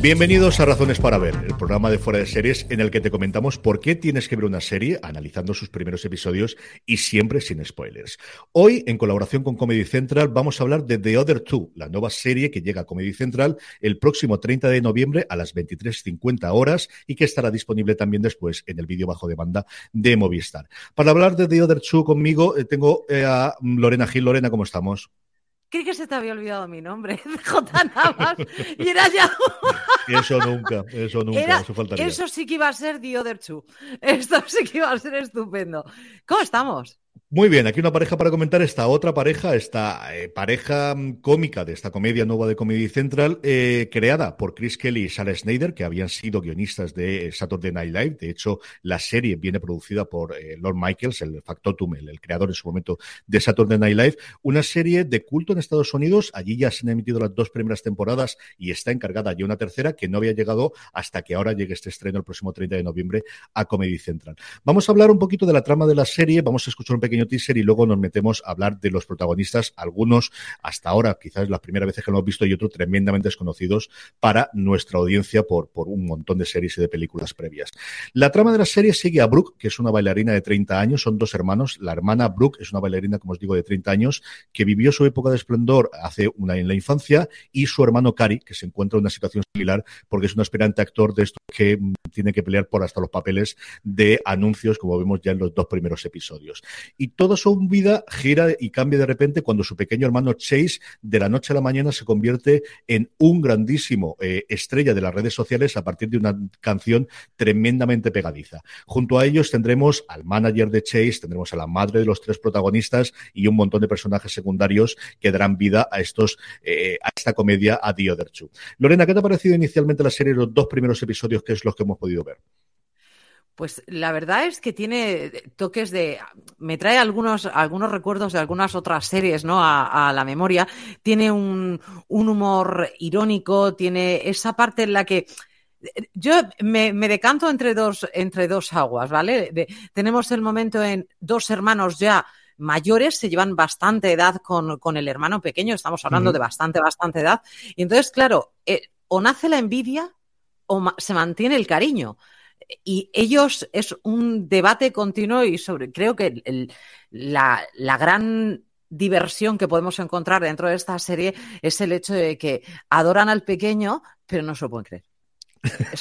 Bienvenidos a Razones para Ver, el programa de fuera de series en el que te comentamos por qué tienes que ver una serie, analizando sus primeros episodios y siempre sin spoilers. Hoy, en colaboración con Comedy Central, vamos a hablar de The Other Two, la nueva serie que llega a Comedy Central el próximo 30 de noviembre a las 23.50 horas y que estará disponible también después en el vídeo bajo demanda de Movistar. Para hablar de The Other Two conmigo, eh, tengo eh, a Lorena Gil. Lorena, ¿cómo estamos? Creí que se te había olvidado mi nombre, J. Navas, y era ya... eso nunca, eso nunca, Era- eso faltaría. Eso sí que iba a ser The Other Two. Esto sí que iba a ser estupendo. ¿Cómo estamos? Muy bien, aquí una pareja para comentar esta otra pareja, esta eh, pareja mm, cómica de esta comedia nueva de Comedy Central, eh, creada por Chris Kelly y Sarah Snyder, que habían sido guionistas de Saturday Night Live. De hecho, la serie viene producida por eh, Lord Michaels, el factotum, el, el creador en su momento de Saturday Night Live. Una serie de culto en Estados Unidos. Allí ya se han emitido las dos primeras temporadas y está encargada ya una tercera que no había llegado hasta que ahora llegue este estreno el próximo 30 de noviembre a Comedy Central. Vamos a hablar un poquito de la trama de la serie, vamos a escuchar un pequeño teaser y luego nos metemos a hablar de los protagonistas, algunos hasta ahora quizás la primera vez que lo hemos visto y otros tremendamente desconocidos para nuestra audiencia por, por un montón de series y de películas previas. La trama de la serie sigue a Brooke, que es una bailarina de 30 años, son dos hermanos. La hermana Brooke es una bailarina, como os digo, de 30 años, que vivió su época de esplendor hace una en la infancia, y su hermano Cary, que se encuentra en una situación similar porque es un aspirante actor de esto que mm, tiene que pelear por hasta los papeles de anuncios, como vemos ya en los dos primeros episodios. Y toda su vida gira y cambia de repente cuando su pequeño hermano Chase, de la noche a la mañana, se convierte en un grandísimo eh, estrella de las redes sociales a partir de una canción tremendamente pegadiza. Junto a ellos tendremos al manager de Chase, tendremos a la madre de los tres protagonistas y un montón de personajes secundarios que darán vida a estos, eh, a esta comedia, a The Other Two. Lorena, ¿qué te ha parecido inicialmente la serie, los dos primeros episodios, que es los que hemos podido ver? Pues la verdad es que tiene toques de. Me trae algunos, algunos recuerdos de algunas otras series, ¿no? A, a la memoria. Tiene un, un humor irónico, tiene esa parte en la que. Yo me, me decanto entre dos, entre dos aguas, ¿vale? De- tenemos el momento en dos hermanos ya mayores, se llevan bastante edad con, con el hermano pequeño, estamos hablando de bastante, bastante edad. Y entonces, claro, eh, o nace la envidia o ma- se mantiene el cariño y ellos es un debate continuo y sobre creo que el- la, la gran diversión que podemos encontrar dentro de esta serie es el hecho de que adoran al pequeño pero no se lo pueden creer.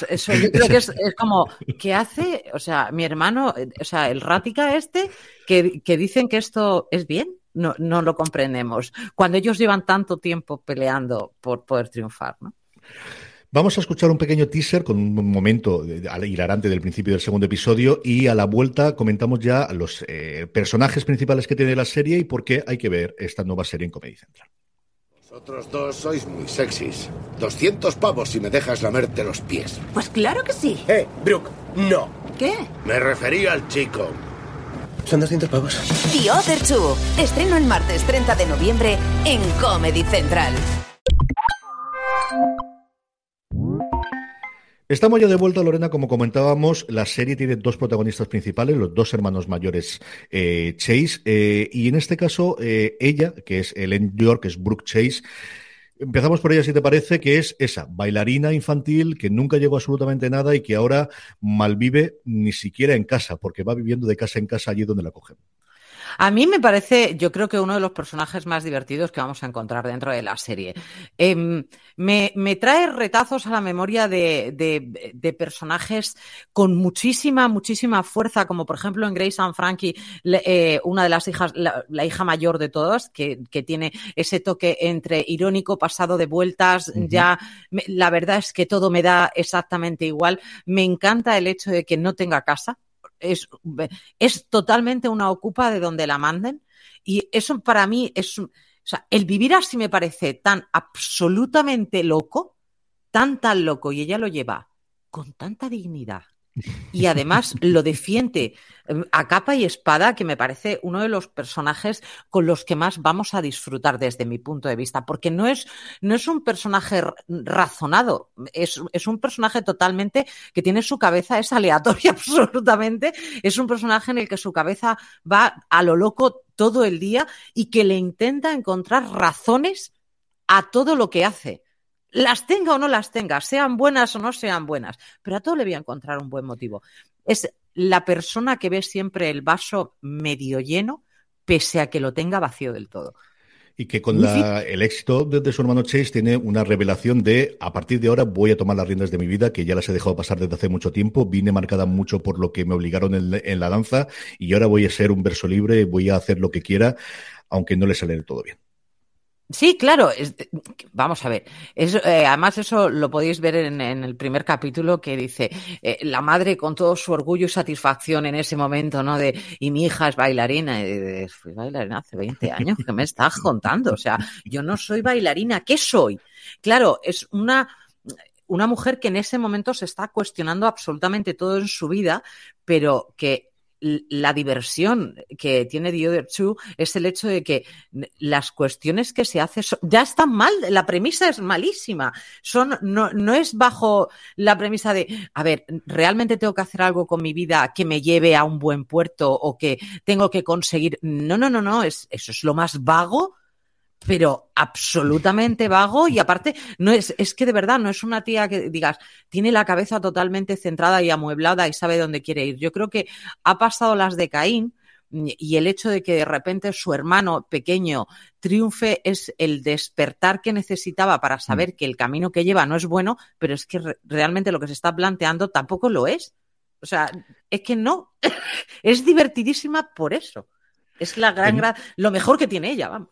Eso, yo creo que es, es como, ¿qué hace? O sea, mi hermano, o sea, el Rática este, que, que dicen que esto es bien, no, no lo comprendemos. Cuando ellos llevan tanto tiempo peleando por poder triunfar, ¿no? Vamos a escuchar un pequeño teaser con un momento eh, hilarante del principio del segundo episodio y a la vuelta comentamos ya los eh, personajes principales que tiene la serie y por qué hay que ver esta nueva serie en Comedy Central. Vosotros dos sois muy sexys. 200 pavos si me dejas lamerte los pies. Pues claro que sí. Eh, Brooke, no. ¿Qué? Me refería al chico. Son 200 pavos. The Other Two. Estreno el martes 30 de noviembre en Comedy Central. Estamos ya de vuelta, Lorena, como comentábamos, la serie tiene dos protagonistas principales, los dos hermanos mayores eh, Chase, eh, y en este caso eh, ella, que es Ellen York, que es Brooke Chase, Empezamos por ella, si te parece, que es esa bailarina infantil que nunca llegó absolutamente nada y que ahora malvive ni siquiera en casa, porque va viviendo de casa en casa allí donde la cogen. A mí me parece, yo creo que uno de los personajes más divertidos que vamos a encontrar dentro de la serie. Em, me, trae retazos a la memoria de, personajes con muchísima, muchísima fuerza, como por ejemplo en Grace and Frankie, eh, una de las hijas, la, hija mayor de todas, que, tiene ese toque entre irónico, pasado de vueltas, ya la verdad es que todo me da exactamente igual. Me encanta el hecho de que no tenga casa, es, es totalmente una ocupa de donde la manden. Y eso para mí es, o sea, el vivir así me parece tan absolutamente loco, tan, tan loco, y ella lo lleva con tanta dignidad, y además lo defiende em, a capa y espada, que me parece uno de los personajes con los que más vamos a disfrutar desde mi punto de vista, porque no es, no es un personaje razonado, es, es un personaje totalmente que tiene su cabeza, es aleatoria absolutamente, es un personaje en el que su cabeza va a lo loco todo el día y que le intenta encontrar razones a todo lo que hace las tenga o no las tenga, sean buenas o no sean buenas, pero a todo le voy a encontrar un buen motivo. Es la persona que ve siempre el vaso medio lleno, pese a que lo tenga vacío del todo. Y que con el éxito de, su hermano Chase tiene una revelación de a partir de ahora voy a tomar las riendas de mi vida, que ya las he dejado pasar desde hace mucho tiempo, vine marcada mucho por lo que me obligaron en, en la danza y ahora voy a ser un verso libre, voy a hacer lo que quiera, aunque no le sale todo bien. Sí, claro. vamos a ver. Eh, además, eso lo podéis ver en, el primer capítulo que dice eh, la madre con todo su orgullo y satisfacción en ese momento, ¿no? De y mi hija es bailarina. Y fui bailarina hace 20 años. ¿Qué me estás contando? O sea, yo no soy bailarina. ¿Qué soy? Claro, es una una mujer que en ese momento se está cuestionando absolutamente todo en su vida, pero que la diversión que tiene The Other Two es el hecho de que las cuestiones que se hacen ya están mal, la premisa es malísima. Son, no, no es bajo la premisa de, a ver, realmente tengo que hacer algo con mi vida que me lleve a un buen puerto o que tengo que conseguir. No, no, no, no, es, eso es lo más vago pero absolutamente vago y aparte no es, es que de verdad no es una tía que digas, tiene la cabeza totalmente centrada y amueblada y sabe dónde quiere ir. Yo creo que ha pasado las de Caín y el hecho de que de repente su hermano pequeño triunfe es el despertar que necesitaba para saber que el camino que lleva no es bueno, pero es que realmente lo que se está planteando tampoco lo es. O sea, es que no, es divertidísima por eso. Es la gran, gran, lo mejor que tiene ella, vamos.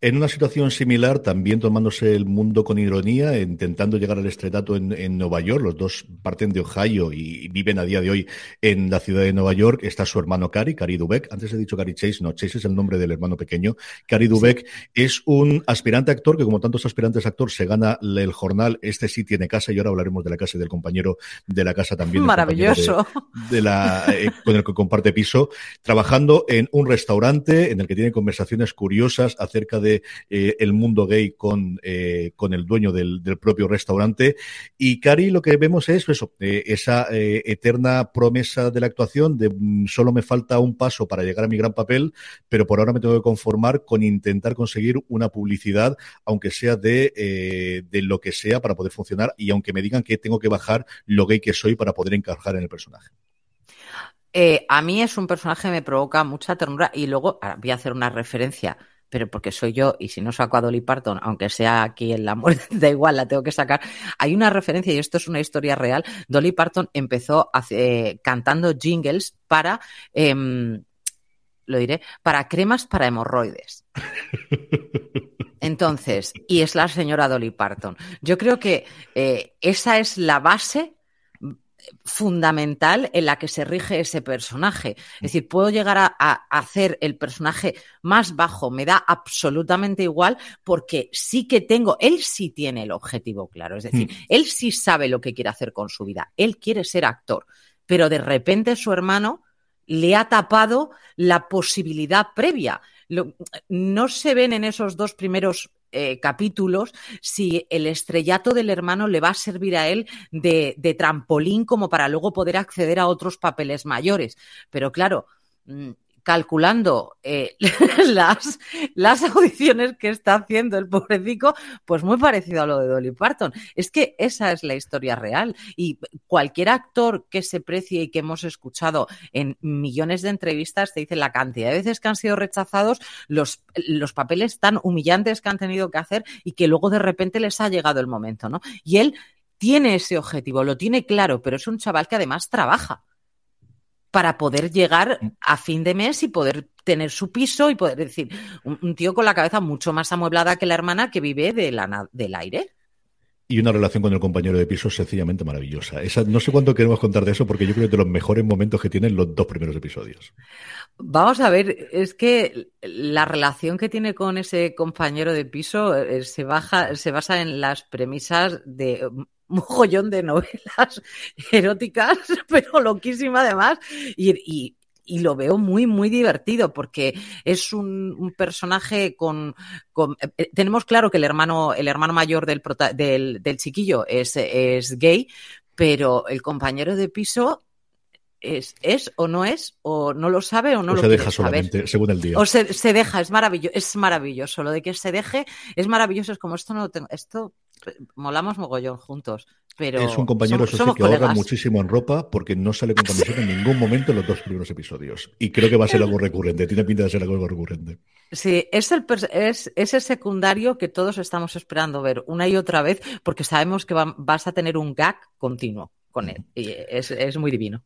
En una situación similar, también tomándose el mundo con ironía, intentando llegar al estretato en, Nueva York, los dos parten de Ohio y viven a día de hoy en la ciudad de Nueva York, está su hermano Cary, Cary Dubek. Antes he dicho Cary Chase, no, Chase es el nombre del hermano pequeño. Cary Dubek es un aspirante actor que, como tantos aspirantes actor, se gana el jornal. Este sí tiene casa y ahora hablaremos de la casa y del compañero de la casa también. Maravilloso. De, la, eh, con el que comparte piso, trabajando en un restaurante en el que tiene conversaciones curiosas acerca de eh, el mundo gay con, eh, con el dueño del, propio restaurante. Y Cari lo que vemos es eso, eh, esa eterna promesa de la actuación de mm, solo me falta un paso para llegar a mi gran papel, pero por ahora me tengo que conformar con intentar conseguir una publicidad, aunque sea de, de lo que sea, para poder funcionar y aunque me digan que tengo que bajar lo gay que soy para poder encajar en el personaje. a mí es un personaje que me provoca mucha ternura y luego voy a hacer una referencia pero porque soy yo y si no saco a Dolly Parton, aunque sea aquí en la muerte, da igual, la tengo que sacar. Hay una referencia y esto es una historia real. Dolly Parton empezó cantando jingles para, em, lo diré, para cremas para hemorroides. Entonces, y es la señora Dolly Parton. Yo creo que eh, esa es la base fundamental en la que se rige ese personaje. Es decir, puedo llegar a, hacer el personaje más bajo, me da absolutamente igual porque sí que tengo, él sí tiene el objetivo claro, es decir, mm. él sí sabe lo que quiere hacer con su vida, él quiere ser actor, pero de repente su hermano le ha tapado la posibilidad previa. no se ven en esos dos primeros eh, capítulos si el estrellato del hermano le va a servir a él de, trampolín como para luego poder acceder a otros papeles mayores. Pero claro, mm, calculando eh, las, las audiciones que está haciendo el pobrecico, pues muy parecido a lo de Dolly Parton. Es que esa es la historia real y cualquier actor que se precie y que hemos escuchado en millones de entrevistas te dice la cantidad de veces que han sido rechazados, los, los papeles tan humillantes que han tenido que hacer y que luego de repente les ha llegado el momento, ¿no? Y él tiene ese objetivo, lo tiene claro, pero es un chaval que además trabaja para poder llegar mm. a fin de mes y poder tener su piso y poder decir, un, tío con la cabeza mucho más amueblada que la hermana que vive de la, del aire. Y una relación con el compañero de piso sencillamente maravillosa. Esa, no sé cuánto queremos contar de eso porque yo creo que es de los mejores momentos que tienen los dos primeros episodios. Vamos a ver, es que la relación que tiene con ese compañero de piso eh, se, baja, se basa en las premisas de mogollón de novelas eróticas, pero loquísima además. Y, y, lo veo muy, muy divertido porque es un, personaje con, eh, Tenemos claro que el hermano, el hermano mayor del, del, del chiquillo es, es gay, pero el compañero de piso es, es o no es, o no lo sabe o no lo se deja solamente, según el día. O se, se, deja, es maravilloso, es maravilloso. Lo de que se deje es maravilloso, es como esto no tengo, esto molamos mogollón juntos. Pero es un compañero somos, que ahorra muchísimo en ropa porque no sale con camiseta en ningún momento en los dos primeros episodios. Y creo que va a ser algo recurrente, tiene pinta de ser algo recurrente. Sí, es el, es, ese secundario que todos estamos esperando ver una y otra vez porque sabemos que vas a tener un gag continuo con él. Y es, es muy divino.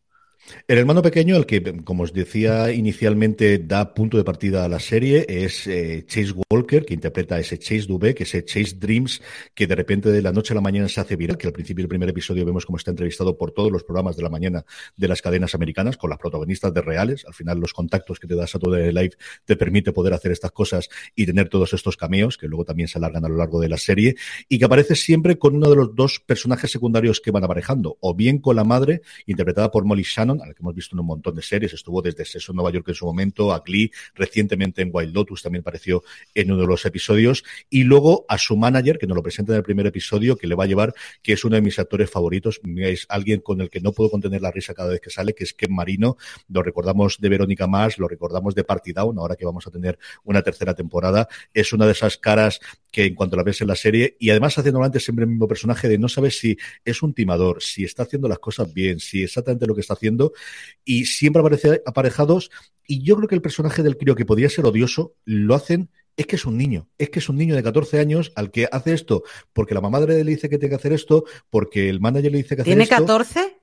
El hermano pequeño, el que, como os decía inicialmente, da punto de partida a la serie, es eh, Chase Walker, que interpreta a ese Chase Dubé, que es ese Chase Dreams, que de repente de la noche a la mañana se hace viral, que al principio del primer episodio vemos cómo está entrevistado por todos los programas de la mañana de las cadenas americanas, con las protagonistas de reales. Al final, los contactos que te das a todo el live te permite poder hacer estas cosas y tener todos estos cameos, que luego también se alargan a lo largo de la serie, y que aparece siempre con uno de los dos personajes secundarios que van aparejando, o bien con la madre, interpretada por Molly Shannon, a la que hemos visto en un montón de series, estuvo desde Sexo en Nueva York en su momento, a Glee, recientemente en Wild Lotus también apareció en uno de los episodios, y luego a su manager, que nos lo presenta en el primer episodio, que le va a llevar, que es uno de mis actores favoritos, es alguien con el que no puedo contener la risa cada vez que sale, que es Ken Marino, lo recordamos de Verónica Más, lo recordamos de Party Down, ahora que vamos a tener una tercera temporada, es una de esas caras que en cuanto la ves en la serie, y además haciendo antes siempre el mismo personaje de no sabes si es un timador, si está haciendo las cosas bien, si exactamente lo que está haciendo, y siempre aparece aparejados. Y yo creo que el personaje del crío que podría ser odioso lo hacen es que es un niño, es que es un niño de 14 años al que hace esto porque la mamá le dice que tiene que hacer esto, porque el manager le dice que hacer esto. ¿Tiene 14?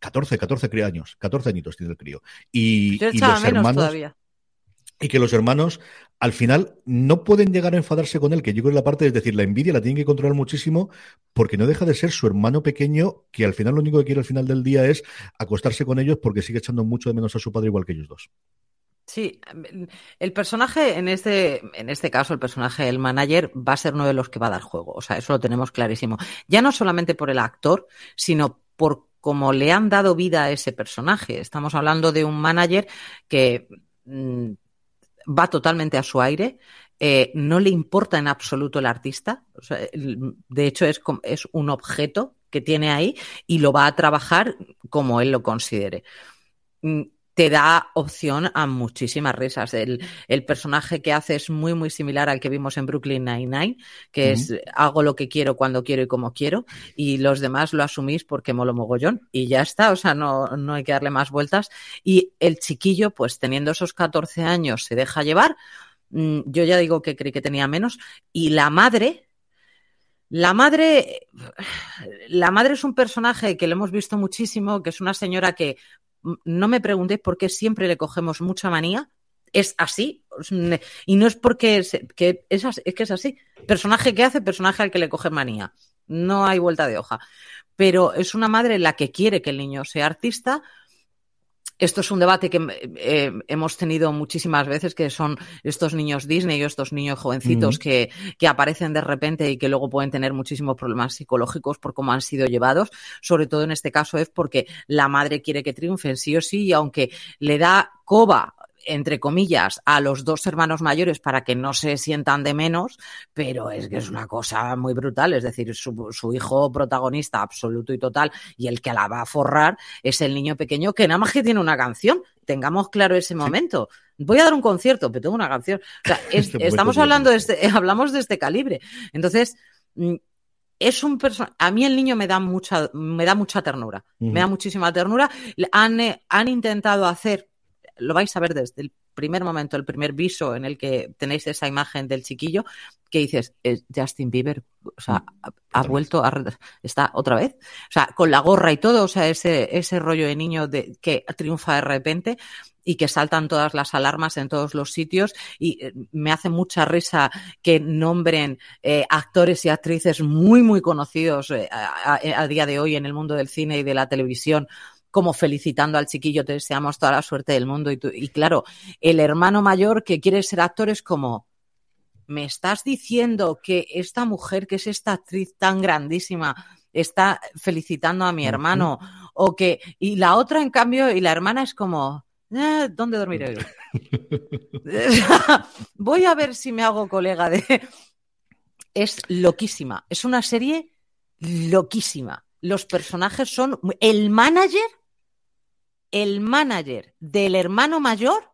14, 14 años, 14 añitos tiene el crío. Y, y los hermanos. Todavía y que los hermanos al final no pueden llegar a enfadarse con él, que yo creo que la parte es decir, la envidia la tienen que controlar muchísimo porque no deja de ser su hermano pequeño que al final lo único que quiere al final del día es acostarse con ellos porque sigue echando mucho de menos a su padre igual que ellos dos. Sí, el personaje en este, en este caso, el personaje del manager va a ser uno de los que va a dar juego. O sea, eso lo tenemos clarísimo. Ya no solamente por el actor, sino por cómo le han dado vida a ese personaje. Estamos hablando de un manager que mm, va totalmente a su aire, eh, no le importa en absoluto el artista, de hecho es, es un objeto que tiene ahí y lo va a trabajar como él lo considere. Mm, te da opción a muchísimas risas. El, personaje que hace es muy, muy similar al que vimos en Brooklyn Nine-Nine, que es hago lo que quiero, cuando quiero y como quiero, y los demás lo asumís porque molo mogollón, y ya está, o sea, no, no hay que darle más vueltas. Y el chiquillo, pues teniendo esos 14 años, se deja llevar. Mm, yo ya digo que creí que tenía menos. Y la madre, la madre, la madre es un personaje que lo hemos visto muchísimo, que es una señora que no me preguntéis por qué siempre le cogemos mucha manía. Es así. Y no es porque es, que es, es que es así. Personaje que hace, personaje al que le coge manía. No hay vuelta de hoja. Pero es una madre la que quiere que el niño sea artista esto es un debate que eh, hemos tenido muchísimas veces, que son estos niños Disney o estos niños jovencitos que, que, aparecen de repente y que luego pueden tener muchísimos problemas psicológicos por cómo han sido llevados. Sobre todo en este caso es porque la madre quiere que triunfen sí o sí y aunque le da coba entre comillas, a los dos hermanos mayores para que no se sientan de menos, pero es que es una cosa muy brutal. Es decir, su, hijo protagonista absoluto y total y el que la va a forrar es el niño pequeño que nada más que tiene una canción. Tengamos claro ese momento. Voy a dar un concierto, pero tengo una canción. O sea, este estamos hablando de este, hablamos de este calibre. Entonces, mm, es un. A mí el niño me da mucha, me da mucha ternura. Me da muchísima ternura. Han, eh, han intentado hacer lo vais a ver desde el primer momento, el primer viso en el que tenéis esa imagen del chiquillo, que dices, Justin Bieber, o sea, mm, ha, vuelto, a, está otra vez, o sea, con la gorra y todo, o sea, ese, ese rollo de niño de, que triunfa de repente y que saltan todas las alarmas en todos los sitios y eh, me hace mucha risa que nombren eh, actores y actrices muy, muy conocidos eh, a, día de hoy en el mundo del cine y de la televisión como felicitando al chiquillo, te deseamos toda la suerte del mundo. Y, y claro, el hermano mayor que quiere ser actor es como, ¿me estás diciendo que esta mujer, que es esta actriz tan grandísima, está felicitando a mi hermano? O que, y la otra, en cambio, y la hermana es como, eh, ¿dónde dormiré Voy a ver si me hago colega de... Es loquísima, es una serie loquísima. Los personajes son... El manager el manager del hermano mayor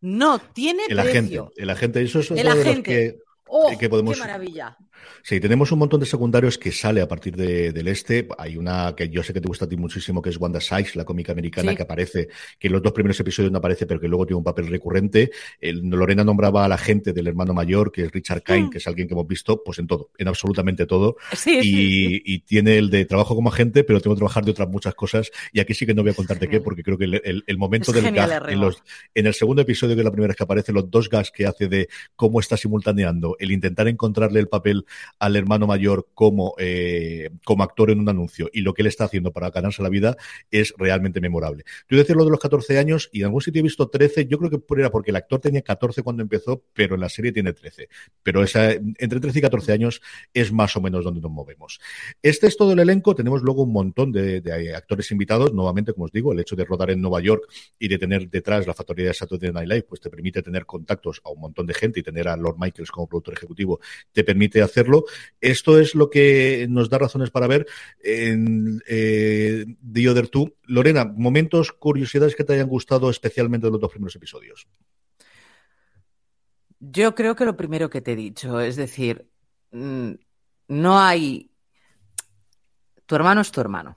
no tiene el precio. Agente, el agente, eso es el agente. Oh, ¡Qué maravilla! Sí, tenemos un montón de secundarios que sale a partir del este. Hay una que yo sé que te gusta a ti muchísimo, que es Wanda Sykes, la cómica americana, que aparece, que en los dos primeros episodios no aparece, pero que luego tiene un papel recurrente. El, Lorena nombraba a la gente del hermano mayor, que es Richard Kine, mm. que es alguien que hemos visto pues en todo, en absolutamente todo. y, tiene el de trabajo como agente, pero tengo que trabajar de otras muchas cosas. Y aquí sí que no voy a contarte qué, porque creo que el, momento del gag, en, los, en el segundo episodio, que es la primera vez que aparece, los dos gas que hace de cómo está simultaneando, el intentar encontrarle el papel al hermano mayor como, eh, como actor en un anuncio y lo que él está haciendo para ganarse la vida es realmente memorable. Tú decir lo de los 14 años y en algún sitio he visto 13, yo creo que era porque el actor tenía 14 cuando empezó, pero en la serie tiene 13. Pero esa, entre 13 y 14 años es más o menos donde nos movemos. Este es todo el elenco, tenemos luego un montón de, actores invitados, nuevamente, como os digo, el hecho de rodar en Nueva York y de tener detrás la factoría de Saturday Night Live, pues te permite tener contactos a un montón de gente y tener a Lord Michaels como productor ejecutivo te permite hacerlo. Esto es lo que nos da razones para ver en eh, The Other Two. Lorena, momentos, curiosidades que te hayan gustado especialmente de los dos primeros episodios. Yo creo que lo primero que te he dicho, es decir, mm, no hay... Tu hermano es tu hermano.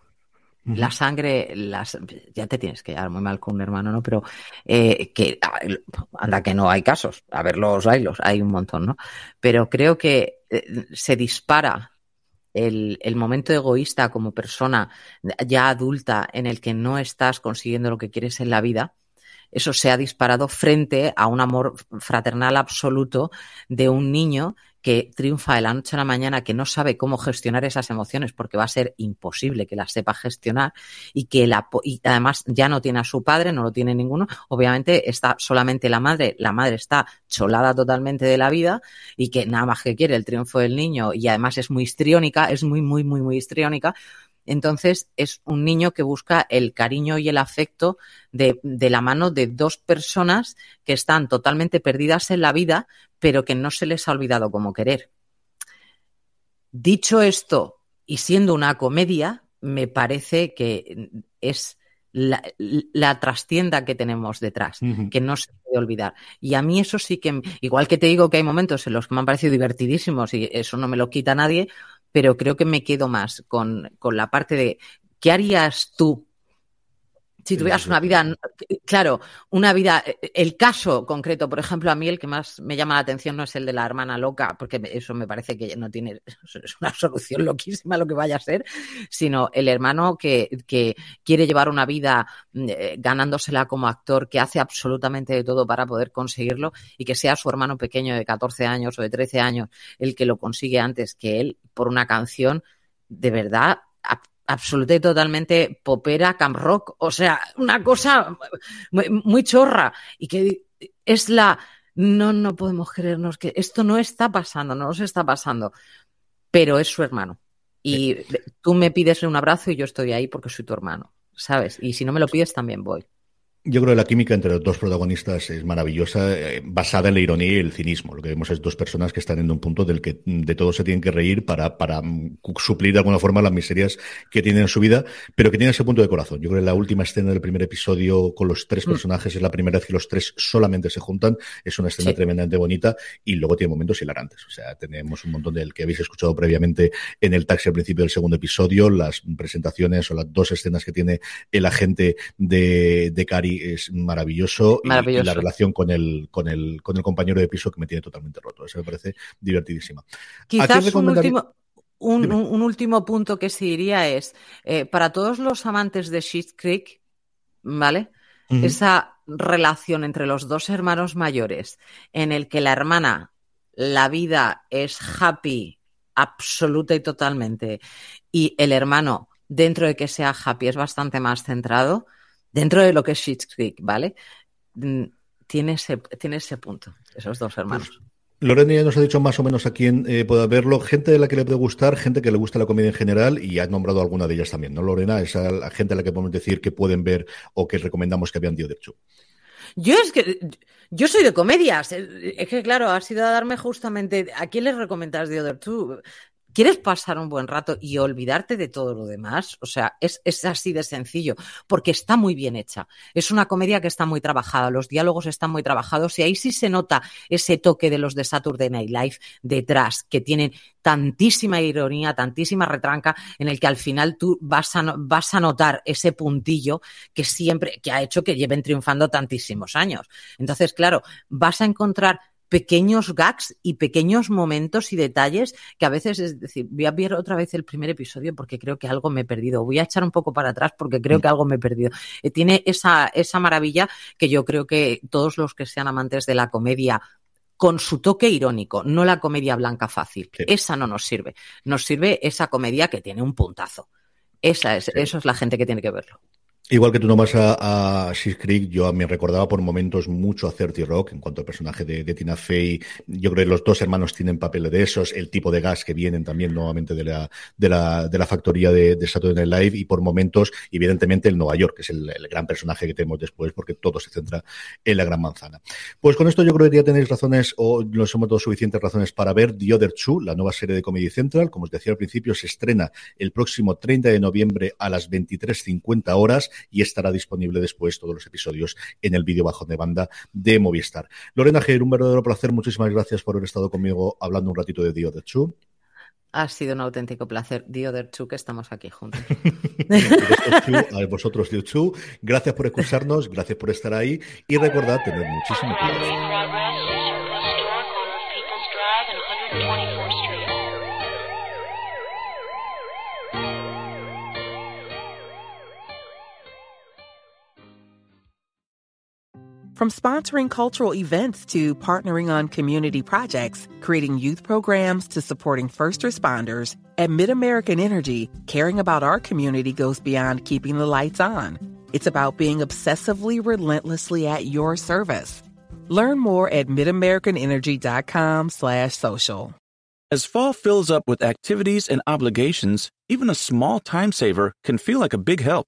La sangre, las, ya te tienes que llevar muy mal con un hermano, ¿no? Pero eh, que anda que no hay casos. A ver, los hay, hay un montón, ¿no? Pero creo que eh, se dispara el, el, momento egoísta como persona ya adulta en el que no estás consiguiendo lo que quieres en la vida. Eso se ha disparado frente a un amor fraternal absoluto de un niño que triunfa de la noche a la mañana, que no sabe cómo gestionar esas emociones porque va a ser imposible que las sepa gestionar y que la, y además ya no tiene a su padre, no lo tiene ninguno, obviamente está solamente la madre, la madre está cholada totalmente de la vida y que nada más que quiere el triunfo del niño y además es muy histriónica, es muy, muy, muy, muy histriónica, entonces es un niño que busca el cariño y el afecto de, de, la mano de dos personas que están totalmente perdidas en la vida, pero que no se les ha olvidado cómo querer. Dicho esto, y siendo una comedia, me parece que es la, trastienda que tenemos detrás, que no se puede olvidar. Y a mí eso sí que, igual que te digo que hay momentos en los que me han parecido divertidísimos y eso no me lo quita nadie, pero creo que me quedo más con, con la parte de ¿qué harías tú si tuvieras una vida, claro, una vida, el caso concreto, por ejemplo, a mí el que más me llama la atención no es el de la hermana loca, porque eso me parece que no tiene, es una solución loquísima lo que vaya a ser, sino el hermano que, que quiere llevar una vida eh, ganándosela como actor, que hace absolutamente de todo para poder conseguirlo y que sea su hermano pequeño de 14 años o de 13 años el que lo consigue antes que él por una canción, de verdad absoluta y totalmente popera, camp rock, o sea, una cosa muy, muy chorra y que es la no, no podemos creernos que esto no está pasando, no nos está pasando, pero es su hermano. Y tú me pides un abrazo y yo estoy ahí porque soy tu hermano, ¿sabes? Y si no me lo pides, también voy. Yo creo que la química entre los dos protagonistas es maravillosa, eh, basada en la ironía y el cinismo. Lo que vemos es dos personas que están en un punto del que de todo se tienen que reír para, para mm, suplir de alguna forma las miserias que tienen en su vida, pero que tienen ese punto de corazón. Yo creo que la última escena del primer episodio con los tres mm. personajes es la primera vez que los tres solamente se juntan. Es una escena tremendamente bonita y luego tiene momentos hilarantes. O sea, tenemos un montón del que habéis escuchado previamente en el taxi al principio del segundo episodio, las presentaciones o las dos escenas que tiene el agente de, de Cari es maravilloso, Y, la relación con el, con, el, con el compañero de piso que me tiene totalmente roto. Eso me parece divertidísima. Quizás un último, un, último punto que sí diría es, eh, para todos los amantes de Sheet Creek, ¿vale? Esa relación entre los dos hermanos mayores, en el que la hermana, la vida es happy absoluta y totalmente, y el hermano, dentro de que sea happy, es bastante más centrado, dentro de lo que es Schitt's Creek, ¿vale? Mm, tiene ese, tiene ese punto, esos dos hermanos. Pues, Lorena ya nos ha dicho más o menos a quién eh, pueda verlo, gente de la que le puede gustar, gente que le gusta la comedia en general y has nombrado alguna de ellas también, ¿no, Lorena? Es la gente a la que podemos decir que pueden ver o que recomendamos que vean The Other Yo es que yo soy de comedias. Es que claro, ha sido a darme justamente a quién les recomendas The Other Two quieres pasar un buen rato y olvidarte de todo lo demás, o sea, es, así de sencillo, porque está muy bien hecha. Es una comedia que está muy trabajada, los diálogos están muy trabajados y ahí sí se nota ese toque de los de Saturday Night Live detrás, que tienen tantísima ironía, tantísima retranca, en el que al final tú vas a, vas a notar ese puntillo que siempre, que ha hecho que lleven triunfando tantísimos años. Entonces, claro, vas a encontrar pequeños gags y pequeños momentos y detalles que a veces es decir, voy a ver otra vez el primer episodio porque creo que algo me he perdido, voy a echar un poco para atrás porque creo mm. que algo me he perdido. Eh, tiene esa, esa maravilla que yo creo que todos los que sean amantes de la comedia con su toque irónico, no la comedia blanca fácil. Esa no nos sirve. Nos sirve esa comedia que tiene un puntazo. Esa es, eso es la gente que tiene que verlo. Igual que tú nomás a, a Creek, yo mí recordaba por momentos mucho a Certi Rock en cuanto al personaje de, Tina Fey. Yo creo que los dos hermanos tienen papeles de esos, el tipo de gas que vienen también nuevamente de la, de la, de la factoría de, de Saturday Night Live y por momentos, evidentemente, el Nueva York, que es el, gran personaje que tenemos después porque todo se centra en la gran manzana. Pues con esto yo creo que ya tenéis razones o nos hemos dado suficientes razones para ver The Other Two, la nueva serie de Comedy Central. Como os decía al principio, se estrena el próximo 30 de noviembre a las 23.50 horas y estará disponible después todos los episodios en el vídeo bajo de banda de Movistar. Lorena Ger, un verdadero placer. Muchísimas gracias por haber estado conmigo hablando un ratito de The Other Two. Ha sido un auténtico placer, The Other Two, que estamos aquí juntos. a vosotros, The Two, gracias por escucharnos, gracias por estar ahí y recordad tener muchísimo cuidado. From sponsoring cultural events to partnering on community projects, creating youth programs to supporting first responders, at MidAmerican Energy, caring about our community goes beyond keeping the lights on. It's about being obsessively relentlessly at your service. Learn more at midamericanenergy.com slash social. As fall fills up with activities and obligations, even a small time saver can feel like a big help.